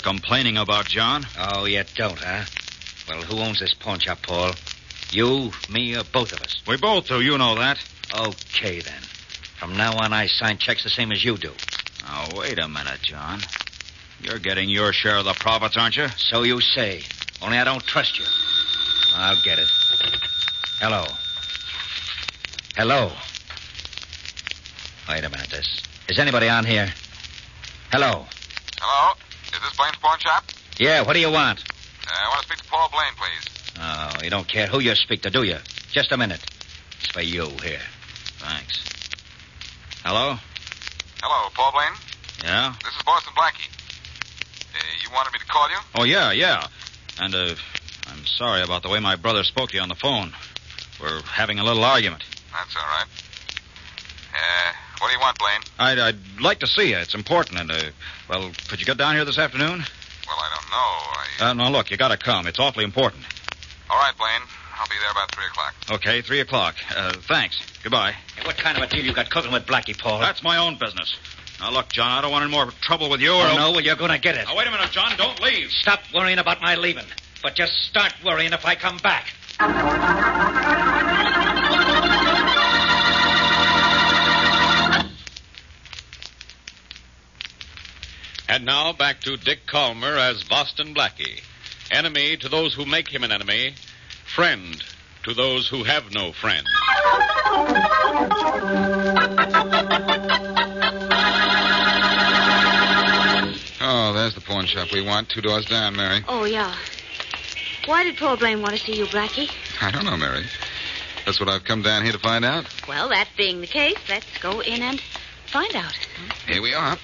Complaining about, John. Oh, you don't, huh? Well, who owns this pawn shop, Paul? You, me, or both of us? We both do, you know that. Okay, then. From now on, I sign checks the same as you do. Now, wait a minute, John. You're getting your share of the profits, aren't you? So you say. Only I don't trust you. I'll get it. Hello. Hello. Wait a minute. This is anybody on here? Hello. Hello? Is this Blaine's pawn shop? Yeah. What do you want? Uh, I want to speak to Paul Blaine, please. Oh, you don't care who you speak to, do you? Just a minute. It's for you here. Thanks. Hello? Hello, Paul Blaine. Yeah? This is Boston Blackie. Uh, you wanted me to call you? Oh, yeah, yeah. And, uh, I'm sorry about the way my brother spoke to you on the phone. We're having a little argument. That's all right. Uh, what do you want, Blaine? I'd, I'd like to see you. It's important. And, uh, well, could you get down here this afternoon? Well, I don't know. I... Uh, no, look, you gotta come. It's awfully important. All right, Blaine. I'll be there about 3 o'clock. Okay, three o'clock. Uh, thanks. Goodbye. Hey, what kind of a deal you got cooking with Blackie, Paul? That's my own business. Now, look, John, I don't want any more trouble with you or... Oh, no, well, you're going to get it. Now, wait a minute, John. Don't leave. Stop worrying about my leaving. But just start worrying if I come back. And now back to Dick Kollmar as Boston Blackie. Enemy to those who make him an enemy, friend to those who have no friend. Oh, there's the pawn shop we want. Two doors down, Mary. Oh, yeah. Why did Paul Blaine want to see you, Blackie? I don't know, Mary. That's what I've come down here to find out. Well, that being the case, let's go in and find out. Here we are.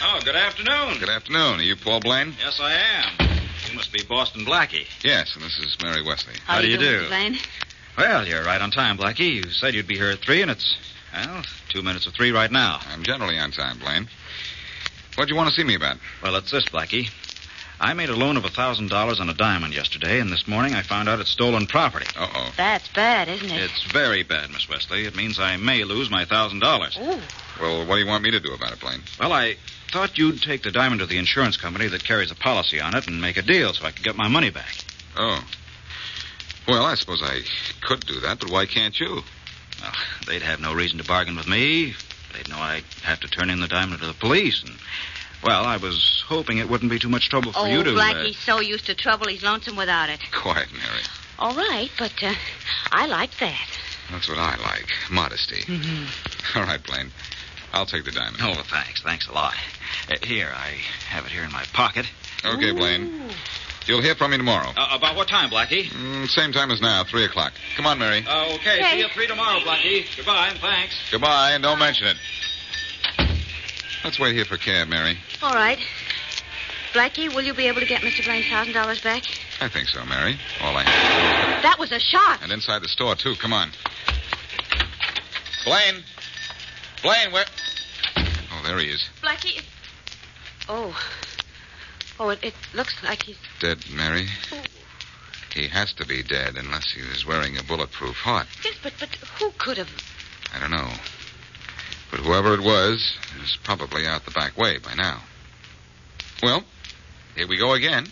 Oh, good afternoon. Good afternoon. Are you Paul Blaine? Yes, I am. You must be Boston Blackie. Yes, and this is Mary Wesley. How do you doing, do? Blaine? Well, you're right on time, Blackie. You said you'd be here at three, and it's, well, two minutes of three right now. I'm generally on time, Blaine. What do you want to see me about? Well, it's this, Blackie. I made a loan of a thousand dollars on a diamond yesterday, and this morning I found out it's stolen property. Uh-oh. That's bad, isn't it? It's very bad, Miss Wesley. It means I may lose my thousand dollars. Ooh. Well, what do you want me to do about it, Blaine? Well, I thought you'd take the diamond to the insurance company that carries a policy on it and make a deal so I could get my money back. Oh. Well, I suppose I could do that, but why can't you? Well, they'd have no reason to bargain with me. They'd know I'd have to turn in the diamond to the police, and well, I was hoping it wouldn't be too much trouble for oh, you to. uh, Blackie's so used to trouble, he's lonesome without it. Quiet, Mary. All right, but uh, I like that. That's what I like. Modesty. All right, Blaine. I'll take the diamond. Oh, thanks, thanks a lot. Uh, here, I have it here in my pocket. Okay, Blaine. You'll hear from me tomorrow. Uh, about what time, Blackie? Mm, same time as now, 3 o'clock. Come on, Mary. Uh, okay, Okay. see you at three tomorrow, Blackie. Goodbye, and thanks. Goodbye, and don't mention it. Let's wait here for cab, Mary. All right. Blackie, will you be able to get Mr. Blaine's thousand dollars back? I think so, Mary. All I have. That was a shot. And inside the store, too. Come on. Blaine. Blaine, where. Oh, there he is. Blackie. Oh. Oh, it, it looks like he's. Dead, Mary. He has to be dead unless he was wearing a bulletproof heart. Yes, but but who could have? I don't know. But whoever it was is probably out the back way by now. Well, here we go again.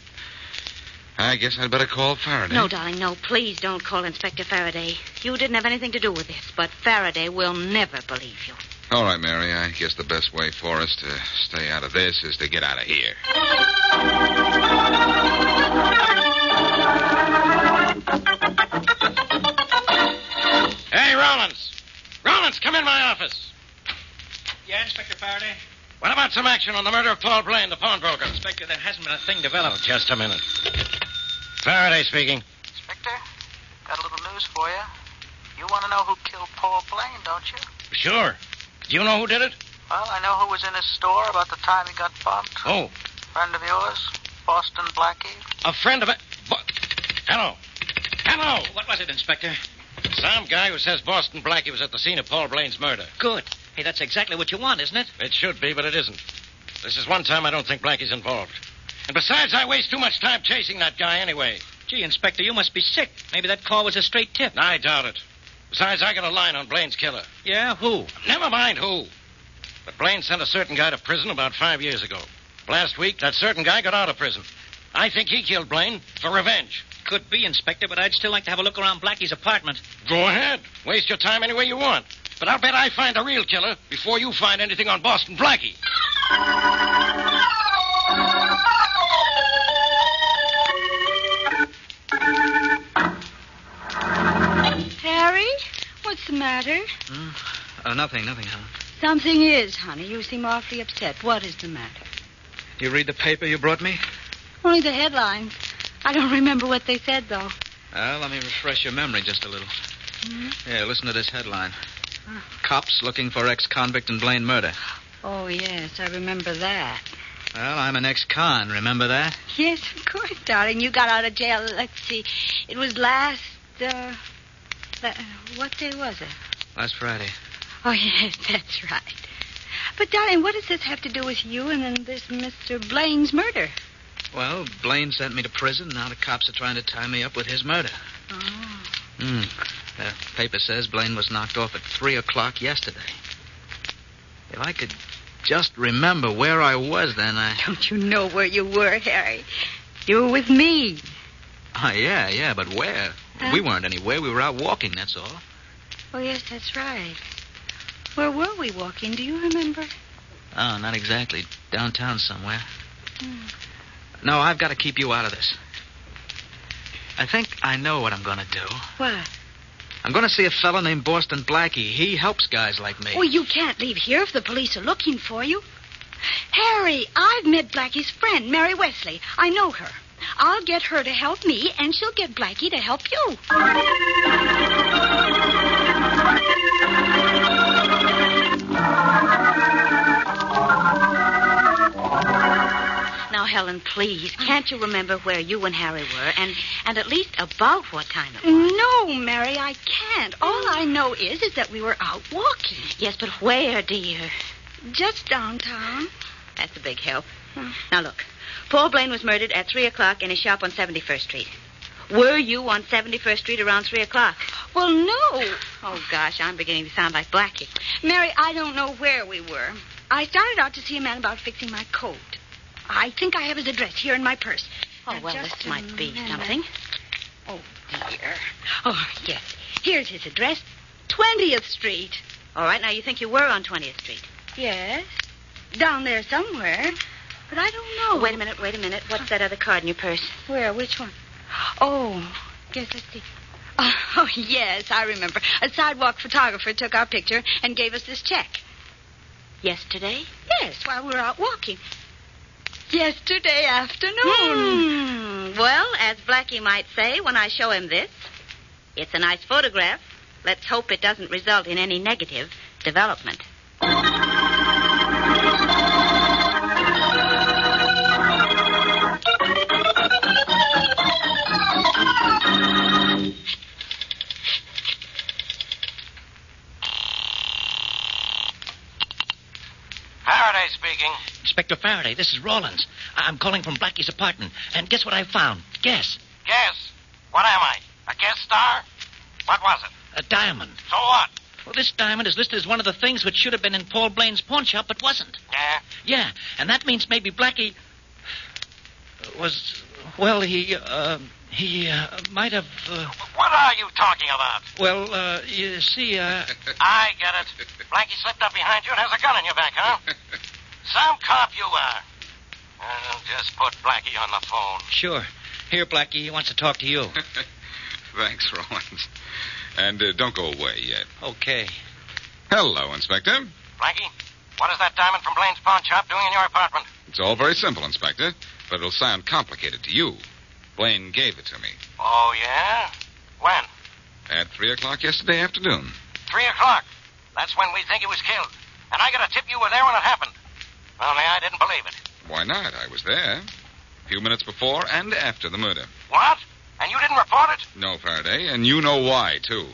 I guess I'd better call Faraday. No, darling, no. Please don't call Inspector Faraday. You didn't have anything to do with this, but Faraday will never believe you. All right, Mary. I guess the best way for us to stay out of this is to get out of here. Hey, Rollins! Rollins, come in my office. Yeah, Inspector Faraday? What about some action on the murder of Paul Blaine, the pawnbroker? Inspector, there hasn't been a thing developed. Just a minute. Faraday speaking. Inspector, got a little news for you. You want to know who killed Paul Blaine, don't you? Sure. Do you know who did it? Well, I know who was in his store about the time he got bumped. Oh, Friend of yours, Boston Blackie. a friend of it. Bo- Hello. Hello. What was it, Inspector? Some guy who says Boston Blackie was at the scene of Paul Blaine's murder. Good. Hey, that's exactly what you want, isn't it? It should be, but it isn't. This is one time I don't think Blackie's involved. And besides, I waste too much time chasing that guy anyway. Gee, Inspector, you must be sick. Maybe that call was a straight tip. I doubt it. Besides, I got a line on Blaine's killer. Yeah, who? Never mind who. But Blaine sent a certain guy to prison about five years ago. Last week, that certain guy got out of prison. I think he killed Blaine for revenge. Could be, Inspector, but I'd still like to have a look around Blackie's apartment. Go ahead. Waste your time any way you want. But I'll bet I find a real killer before you find anything on Boston Blackie. What's the matter? Uh, nothing, nothing, Helen. Something is, honey. You seem awfully upset. What is the matter? You read the paper you brought me? Only the headlines. I don't remember what they said, though. Well, let me refresh your memory just a little. Yeah, listen to this headline. Cops looking for ex-convict in Blaine murder. Oh, yes, I remember that. Well, I'm an ex-con. Remember that? Yes, of course, darling. You got out of jail, let's see. It was last, uh, la- what day was it? Last Friday. Oh, yes, that's right. But, darling, what does this have to do with you and then this Mr. Blaine's murder? Well, Blaine sent me to prison. Now the cops are trying to tie me up with his murder. Oh. Hmm. The paper says Blaine was knocked off at 3 o'clock yesterday. If I could just remember where I was then, I. Don't you know where you were, Harry? You were with me. Oh, yeah, yeah, but where? Huh? We weren't anywhere. We were out walking, that's all. Oh, yes, that's right. Where were we walking? Do you remember? Oh, not exactly. Downtown somewhere. Hmm. No, I've got to keep you out of this. I think I know what I'm going to do. What? I'm going to see a fellow named Boston Blackie. He helps guys like me. Oh, you can't leave here if the police are looking for you. Harry, I've met Blackie's friend, Mary Wesley. I know her. I'll get her to help me, and she'll get Blackie to help you. Now, Helen, please, can't you remember where you and Harry were, and and at least about what time it was? No, Mary, I can't. All I know is is that we were out walking. Yes, but where, dear? Just downtown. That's a big help. Now look, Paul Blaine was murdered at three o'clock in a shop on Seventy First Street. Were you on Seventy First Street around three o'clock? Well, no. Oh gosh, I'm beginning to sound like Blackie. Mary, I don't know where we were. I started out to see a man about fixing my coat. I think I have his address here in my purse. Oh, Now, well, this might be minute. something. Oh, dear. Oh, yes. Here's his address 20th Street. All right, now you think you were on 20th Street? Yes. Down there somewhere. But I don't know. wait a minute, wait a minute. What's that other card in your purse? Where? Which one? Oh, yes, let's see. Oh, oh, yes, I remember. A sidewalk photographer took our picture and gave us this check. Yesterday? Yes, while we were out walking. Yesterday afternoon. Hmm. Well, as Blackie might say when I show him this, it's a nice photograph. Let's hope it doesn't result in any negative development. Inspector Faraday, this is Rollins. I- I'm calling from Blackie's apartment. And guess what I found? Guess. Guess. What am I? A guest star? What was it? A diamond. So what? Well, this diamond is listed as one of the things which should have been in Paul Blaine's pawn shop, but wasn't. Yeah? Yeah, and that means maybe Blackie was. Well, he. Uh, he uh, might have. Uh, What are you talking about? well, uh, you see, uh, I get it. Blackie slipped up behind you and has a gun in your back, huh? Some cop you are. Well, just put Blackie on the phone. sure. Here, Blackie, he wants to talk to you. Thanks, Rollins. And uh, don't go away yet. Okay. Hello, Inspector. Blackie, what is that diamond from Blaine's pawn shop doing in your apartment? It's all very simple, Inspector, but it'll sound complicated to you. Blaine gave it to me Oh, yeah? When? at 3 o'clock yesterday afternoon. Three o'clock. That's when we think he was killed. And I got a tip you were there when it happened. Only I didn't believe it. Why not? I was there. A few minutes before and after the murder. What? And you didn't report it? No, Faraday, and you know why, too.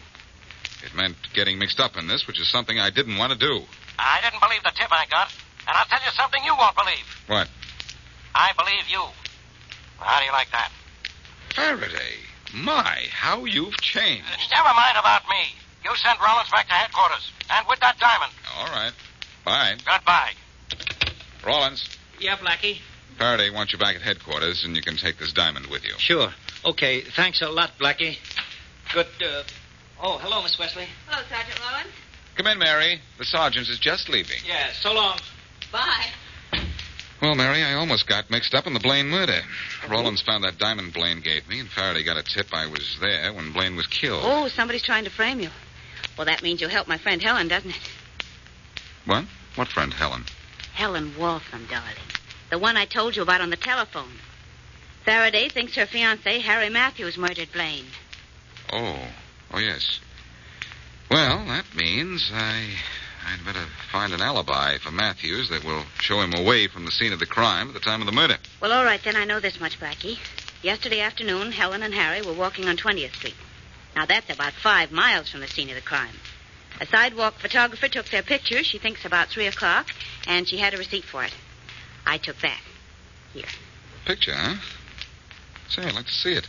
It meant getting mixed up in this, which is something I didn't want to do. I didn't believe the tip I got. And I'll tell you something you won't believe. What? I believe you. How do you like that? Faraday, my, how you've changed. Uh, never mind about me. You send Rollins back to headquarters. And with that diamond. All right. Bye. Goodbye. Rollins, Yeah, Blackie? Faraday wants you back at headquarters, and you can take this diamond with you. Sure. Okay, thanks a lot, Blackie. Good, uh... Oh, hello, Miss Wesley. Hello, Sergeant Rollins. Come in, Mary. The sergeant is just leaving. Yeah, so long. Bye. Well, Mary, I almost got mixed up in the Blaine murder. Rollins found that diamond Blaine gave me, and Faraday got a tip I was there when Blaine was killed. Oh, somebody's trying to frame you. Well, that means you'll help my friend Helen, doesn't it? What? What friend, Helen? Helen Waltham, darling. The one I told you about on the telephone. Faraday thinks her fiancé, Harry Matthews, murdered Blaine. Oh, oh yes. Well, that means I, I'd better find an alibi for Matthews that will show him away from the scene of the crime at the time of the murder. Well, all right, then I know this much, Blackie. Yesterday afternoon, Helen and Harry were walking on 20th Street. Now, that's about five miles from the scene of the crime. A sidewalk photographer took their picture, she thinks about 3 o'clock, and she had a receipt for it. I took that. Here. Picture, huh? Say, I'd like to see it.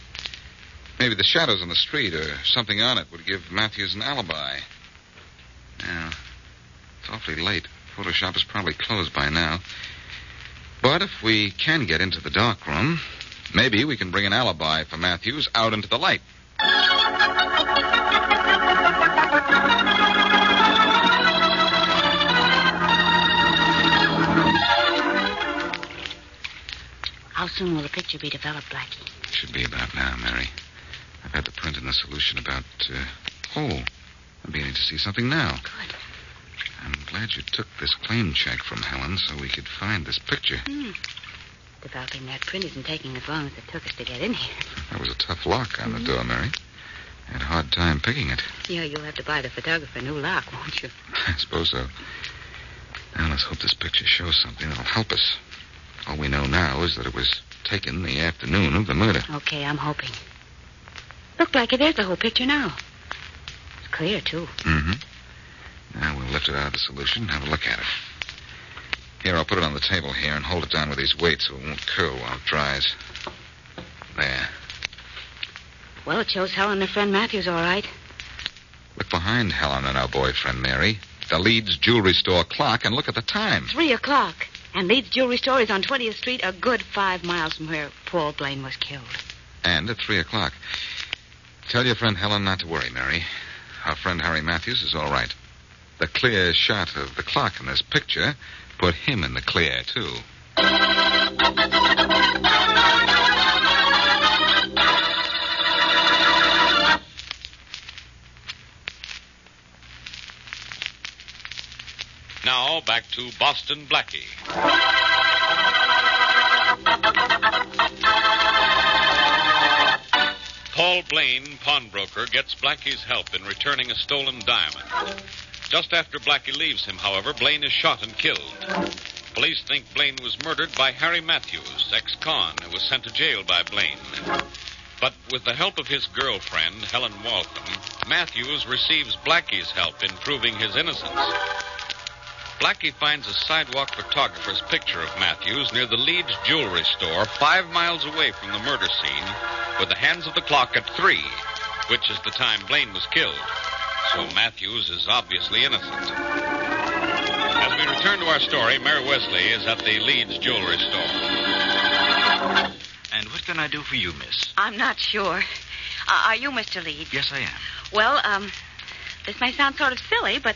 Maybe the shadows on the street or something on it would give Matthews an alibi. Yeah. It's awfully late. Photoshop is probably closed by now. But if we can get into the dark room, maybe we can bring an alibi for Matthews out into the light. How soon will the picture be developed, Blackie? Should be about now, Mary. I've had the print in the solution about. Uh... Oh, I'm beginning to see something now. Good. I'm glad you took this claim check from Helen so we could find this picture. Hmm. Developing that print isn't taking as long as it took us to get in here. That was a tough lock on the door, Mary. I had a hard time picking it. Yeah, you'll have to buy the photographer a new lock, won't you? I suppose so. Now, let's hope this picture shows something that'll help us. All we know now is that it was taken the afternoon of the murder. Okay, I'm hoping. Look, Blackie, there's the whole picture now. It's clear, too. Mm-hmm. Now we'll lift it out of the solution and have a look at it. Here, I'll put it on the table here and hold it down with these weights so it won't curl while it dries. There. Well, it shows Helen and her friend Matthews all right. Look behind Helen and our boyfriend, Mary. The Leeds jewelry store clock, and look at the time. Three o'clock. And Leeds Jewelry Store is on 20th Street, a good five miles from where Paul Blaine was killed. And at three o'clock. Tell your friend Helen not to worry, Mary. Our friend Harry Matthews is all right. The clear shot of the clock in this picture put him in the clear, too. Back to Boston Blackie. Paul Blaine, pawnbroker, gets Blackie's help in returning a stolen diamond. Just after Blackie leaves him, however, Blaine is shot and killed. Police think Blaine was murdered by Harry Matthews, ex-con, who was sent to jail by Blaine. But with the help of his girlfriend, Helen Waltham, Matthews receives Blackie's help in proving his innocence. Blackie finds a sidewalk photographer's picture of Matthews near the Leeds jewelry store, five miles away from the murder scene, with the hands of the clock at three, which is the time Blaine was killed. So Matthews is obviously innocent. As we return to our story, Mary Wesley is at the Leeds jewelry store. And what can I do for you, miss? I'm not sure. Uh, are you Mr. Leeds? Yes, I am. Well, um, this may sound sort of silly, but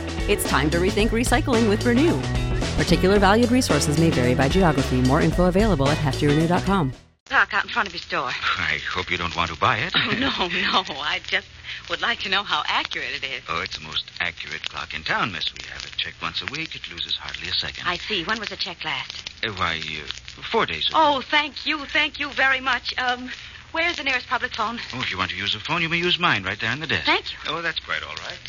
It's time to rethink recycling with Renew. Particular valued resources may vary by geography. More info available at heftyrenew.com. Park out in front of his door. I hope you don't want to buy it. Oh, no, no. I just would like to know how accurate it is. Oh, it's the most accurate clock in town, miss. We have it checked once a week. It loses hardly a second. I see. When was the check last? Uh, why, uh, four days ago. Oh, thank you. Thank you very much. Um, where's the nearest public phone? Oh, if you want to use a phone, you may use mine right there on the desk. Thank you. Oh, that's quite all right.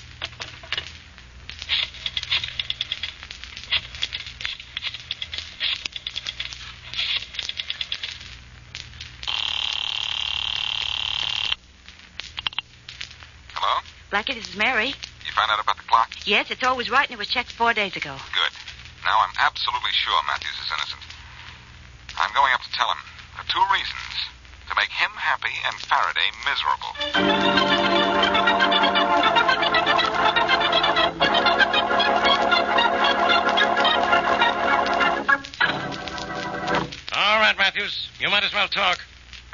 Hello? Blackie, this is Mary. You found out about the clock? Yes, it's always right, and it was checked four days ago. Good. Now I'm absolutely sure Matthews is innocent. I'm going up to tell him. For two reasons. To make him happy and Faraday miserable. All right, Matthews. You might as well talk.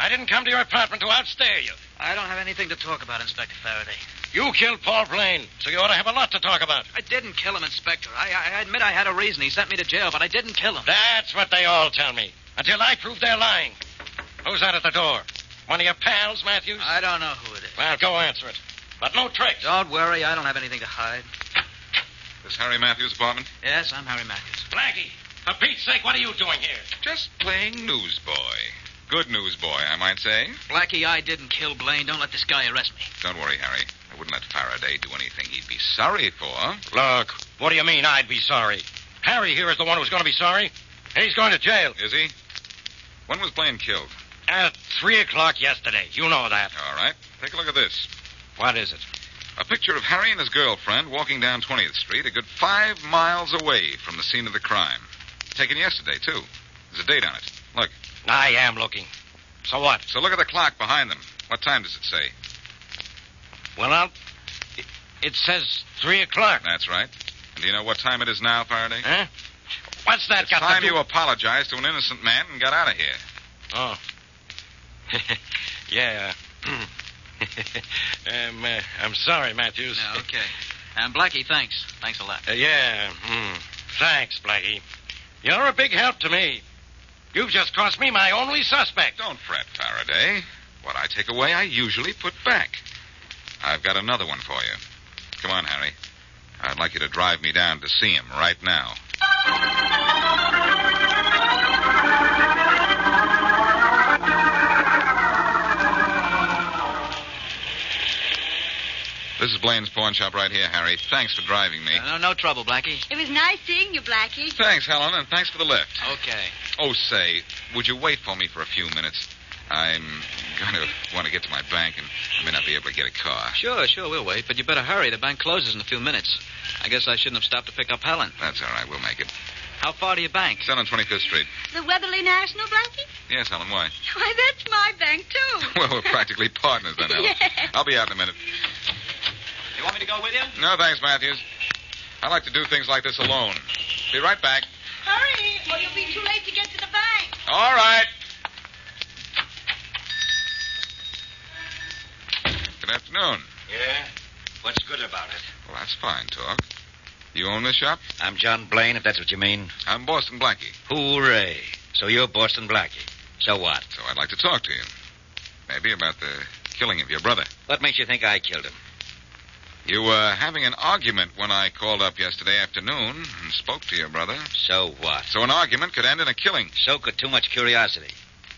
I didn't come to your apartment to outstay you. I don't have anything to talk about, Inspector Faraday. You killed Paul Blaine, so you ought to have a lot to talk about. I didn't kill him, Inspector. I, I admit I had a reason. He sent me to jail, but I didn't kill him. That's what they all tell me. Until I prove they're lying. Who's that at the door? One of your pals, Matthews? I don't know who it is. Well, go answer it. But no tricks. Don't worry, I don't have anything to hide. This Harry Matthews' apartment? Yes, I'm Harry Matthews. Blackie, for Pete's sake, what are you doing here? Just playing newsboy. Good newsboy, I might say. Blackie, I didn't kill Blaine. Don't let this guy arrest me. Don't worry, Harry. Wouldn't let Faraday do anything he'd be sorry for. Look, what do you mean I'd be sorry? Harry here is the one who's going to be sorry. He's going to jail. Is he? When was Blaine killed? At 3 o'clock yesterday. You know that. All right. Take a look at this. What is it? A picture of Harry and his girlfriend walking down 20th Street a good five miles away from the scene of the crime. Taken yesterday, too. There's a date on it. Look. I am looking. So what? So look at the clock behind them. What time does it say? Well, I'll... It, it says 3 o'clock. That's right. And do you know what time it is now, Faraday? Huh? What's that it's got time to do... you apologized to an innocent man and got out of here. Oh. yeah. um, uh, I'm sorry, Matthews. Yeah, okay. And Blackie, thanks. Thanks a lot. Uh, yeah. Mm. Thanks, Blackie. You're a big help to me. You've just cost me my only suspect. Don't fret, Faraday. What I take away, I usually put back. I've got another one for you. Come on, Harry. I'd like you to drive me down to see him right now. This is Blaine's pawn shop right here, Harry. Thanks for driving me. Uh, no, no trouble, Blackie. It was nice seeing you, Blackie. Thanks, Helen, and thanks for the lift. Okay. Oh, say, would you wait for me for a few minutes? I'm going to want to get to my bank, and I may not be able to get a car. Sure, sure, we'll wait. But you better hurry. The bank closes in a few minutes. I guess I shouldn't have stopped to pick up Helen. That's all right. We'll make it. How far to your bank? It's down on 25th Street. The Weatherly National, Blackie? Yes, Helen, why? Why, that's my bank, too. well, we're practically partners then, Helen. Yes. I'll be out in a minute. You want me to go with you? No, thanks, Matthews. I like to do things like this alone. Be right back. Hurry, or you'll be too late to get to the bank. All right. Good afternoon. Yeah? What's good about it? Well, that's fine talk. You own this shop? I'm John Blaine, if that's what you mean. I'm Boston Blackie. Hooray. So you're Boston Blackie. So what? So I'd like to talk to you. Maybe about the killing of your brother. What makes you think I killed him? You were having an argument when I called up yesterday afternoon and spoke to your brother. So what? So an argument could end in a killing. So could too much curiosity.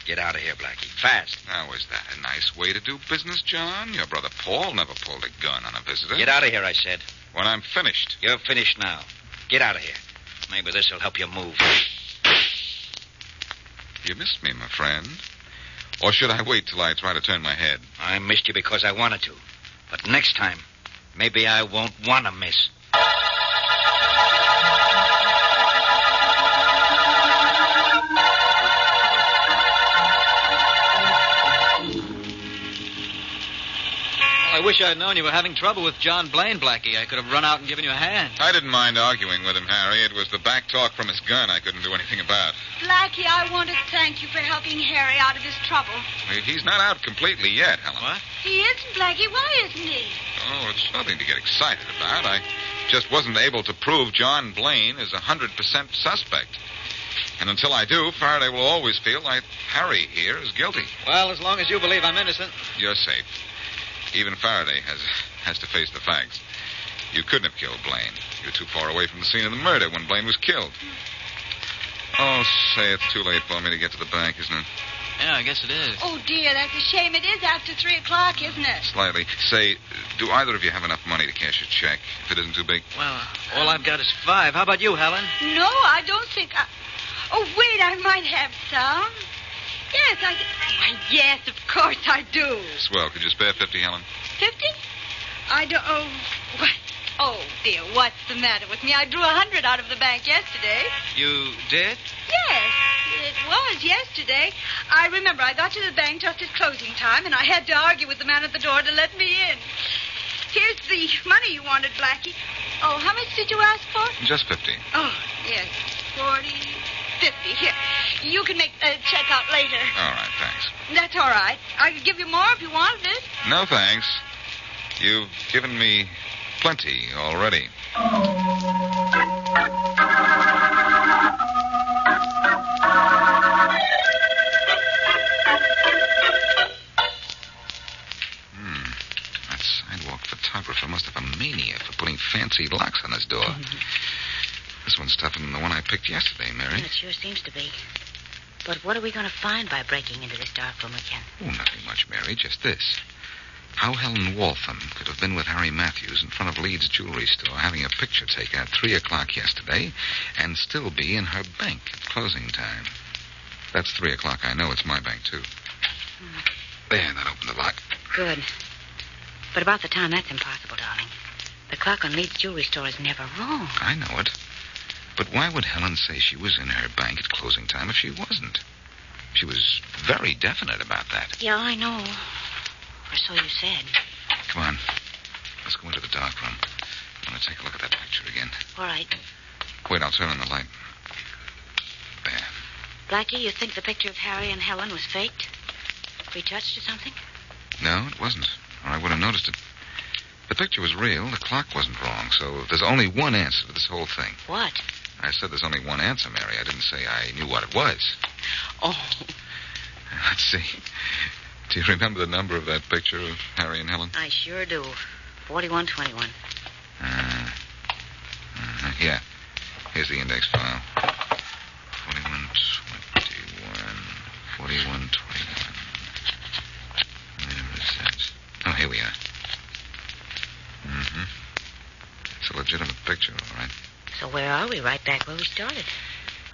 Get out of here, Blackie. Fast. Now, is that a nice way to do business, John? Your brother Paul never pulled a gun on a visitor. Get out of here, I said. When I'm finished. You're finished now. Get out of here. Maybe this will help you move. You missed me, my friend. Or should I wait till I try to turn my head? I missed you because I wanted to. But next time, maybe I won't want to miss. I wish I'd known you were having trouble with John Blaine, Blackie. I could have run out and given you a hand. I didn't mind arguing with him, Harry. It was the back talk from his gun I couldn't do anything about. Blackie, I want to thank you for helping Harry out of his trouble. He's not out completely yet, Helen. What? He isn't, Blackie. Why isn't he? Oh, it's nothing to get excited about. I just wasn't able to prove John Blaine is a 100% suspect. And until I do, Faraday will always feel like Harry here is guilty. Well, as long as you believe I'm innocent. You're safe. Even Faraday has has to face the facts. You couldn't have killed Blaine. You're too far away from the scene of the murder when Blaine was killed. Oh, say it's too late for me to get to the bank, isn't it? Yeah, I guess it is. Oh, dear, that's a shame. It is after three o'clock, isn't it? Slightly. Say, do either of you have enough money to cash a check if it isn't too big? Well, all I've got is five. How about you, Helen? No, I don't think I... Oh, wait, I might have some. Yes, I... Why, yes, of course I do. Swell. Could you spare 50, Helen? Fifty? I don't... Oh, what? Oh, dear, what's the matter with me? I drew a hundred out of the bank yesterday. You did? Yes, it was yesterday. I remember I got to the bank just at closing time, and I had to argue with the man at the door to let me in. Here's the money you wanted, Blackie. Oh, how much did you ask for? Just 50. Oh, yes, forty, fifty. Here, you can make a check out later. All right, thanks. That's all right. I could give you more if you wanted it. No, thanks. You've given me plenty already. Hmm. That sidewalk photographer must have a mania for putting fancy locks on his door. This one's tougher than the one I picked yesterday, Mary. It sure seems to be. But what are we going to find by breaking into this dark room again? Oh, nothing much, Mary. Just this. How Helen Waltham could have been with Harry Matthews in front of Leeds Jewelry Store having a picture taken at 3 o'clock yesterday and still be in her bank at closing time. That's 3 o'clock. I know it's my bank, too. Hmm. There, that opened the lock. Good. But about the time, that's impossible, darling. The clock on Leeds Jewelry Store is never wrong. I know it. But why would Helen say she was in her bank at closing time if she wasn't? She was very definite about that. Yeah, I know. Or so you said. Come on. Let's go into the dark room. I want to take a look at that picture again. All right. Wait, I'll turn on the light. There. Blackie, you think the picture of Harry and Helen was faked? Retouched or something? No, it wasn't. Or I would have noticed it. The picture was real. The clock wasn't wrong. So there's only one answer to this whole thing. What? I said there's only one answer, Mary. I didn't say I knew what it was. Oh, Let's see. Do you remember the number of that picture of Harry and Helen? I sure do. 4121. Uh, uh, yeah. Here's the index file. 4121. 4121. Where is that? Oh, here we are. Mm-hmm. It's a legitimate picture, all right. So where are we? Right back where we started.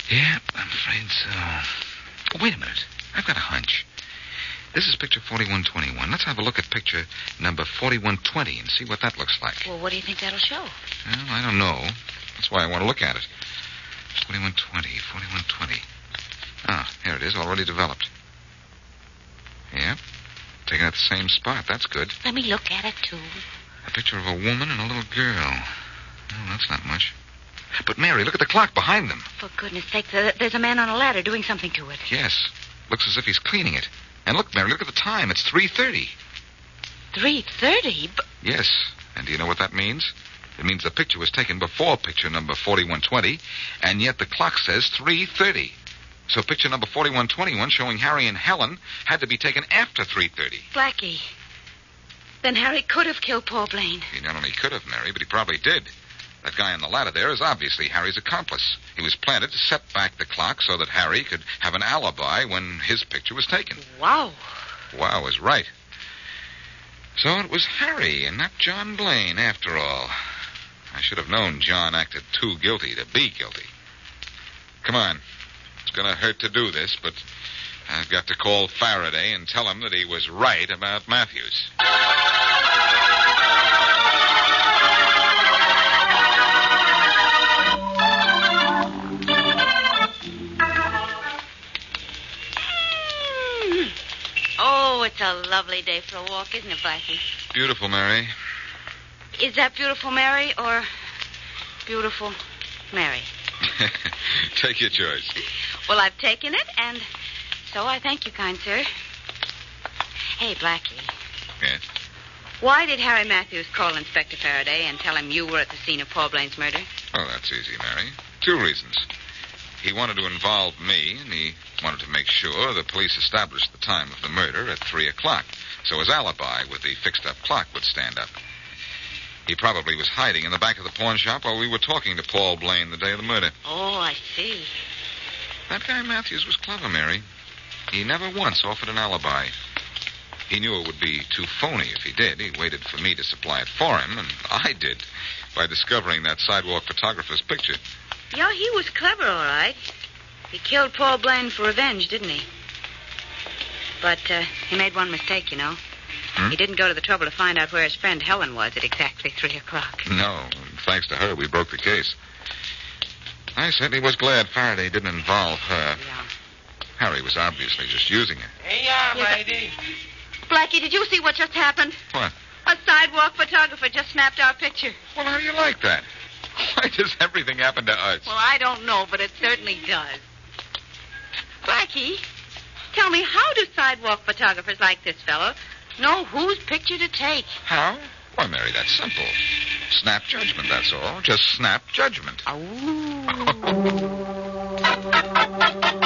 Yeah, I'm afraid so. Oh, wait a minute. I've got a hunch. This is picture 4121. Let's have a look at picture number 4120 and see what that looks like. Well, what do you think that'll show? Well, I don't know. That's why I want to look at it. 4120, 4120. Ah, here it is, already developed. Yep. Taken at the same spot. That's good. Let me look at it, too. A picture of a woman and a little girl. Well, that's not much. But, Mary, look at the clock behind them. For goodness sake, there's a man on a ladder doing something to it. Yes. Looks as if he's cleaning it. And look, Mary, look at the time. It's 3.30. 3.30? But Yes. And do you know what that means? It means the picture was taken before picture number 4120, and yet the clock says 3.30. So picture number 4121 showing Harry and Helen had to be taken after 3.30. Blackie. Then Harry could have killed Paul Blaine. He not only could have, Mary, but he probably did. That guy on the ladder there is obviously Harry's accomplice. He was planted to set back the clock so that Harry could have an alibi when his picture was taken. Wow. Wow was right. So it was Harry and not John Blaine, after all. I should have known John acted too guilty to be guilty. Come on. It's going to hurt to do this, but I've got to call Faraday and tell him that he was right about Matthews. It's a lovely day for a walk, isn't it, Blackie? Beautiful, Mary. Is that beautiful Mary or beautiful Mary? Take your choice. Well, I've taken it, and so I thank you, kind sir. Hey, Blackie, Yes? why did Harry Matthews call Inspector Faraday and tell him you were at the scene of Paul Blaine's murder? Oh, that's easy, Mary. Two reasons. He wanted to involve me, and he wanted to make sure the police established the time of the murder at 3 o'clock, so his alibi with the fixed up clock would stand up. He probably was hiding in the back of the pawn shop while we were talking to Paul Blaine the day of the murder. Oh, I see. That guy Matthews was clever, Mary. He never once offered an alibi. He knew it would be too phony if he did. He waited for me to supply it for him, and I did by discovering that sidewalk photographer's picture. Yeah, he was clever, all right. He killed Paul Blaine for revenge, didn't he? But uh, he made one mistake, you know. Hmm? He didn't go to the trouble to find out where his friend Helen was at exactly three o'clock. No, thanks to her, we broke the case. I certainly was glad Faraday didn't involve her. Yeah. Harry was obviously just using her. Hey, yeah, Yes, lady. Blackie, did you see what just happened? What? A sidewalk photographer just snapped our picture. Well, how do you like that? Why does everything happen to us? Well, I don't know, but it certainly does. Blackie, tell me, how do sidewalk photographers like this fellow know whose picture to take? How? Why, Mary, that's simple. Snap judgment, that's all. Just snap judgment. Oh. Say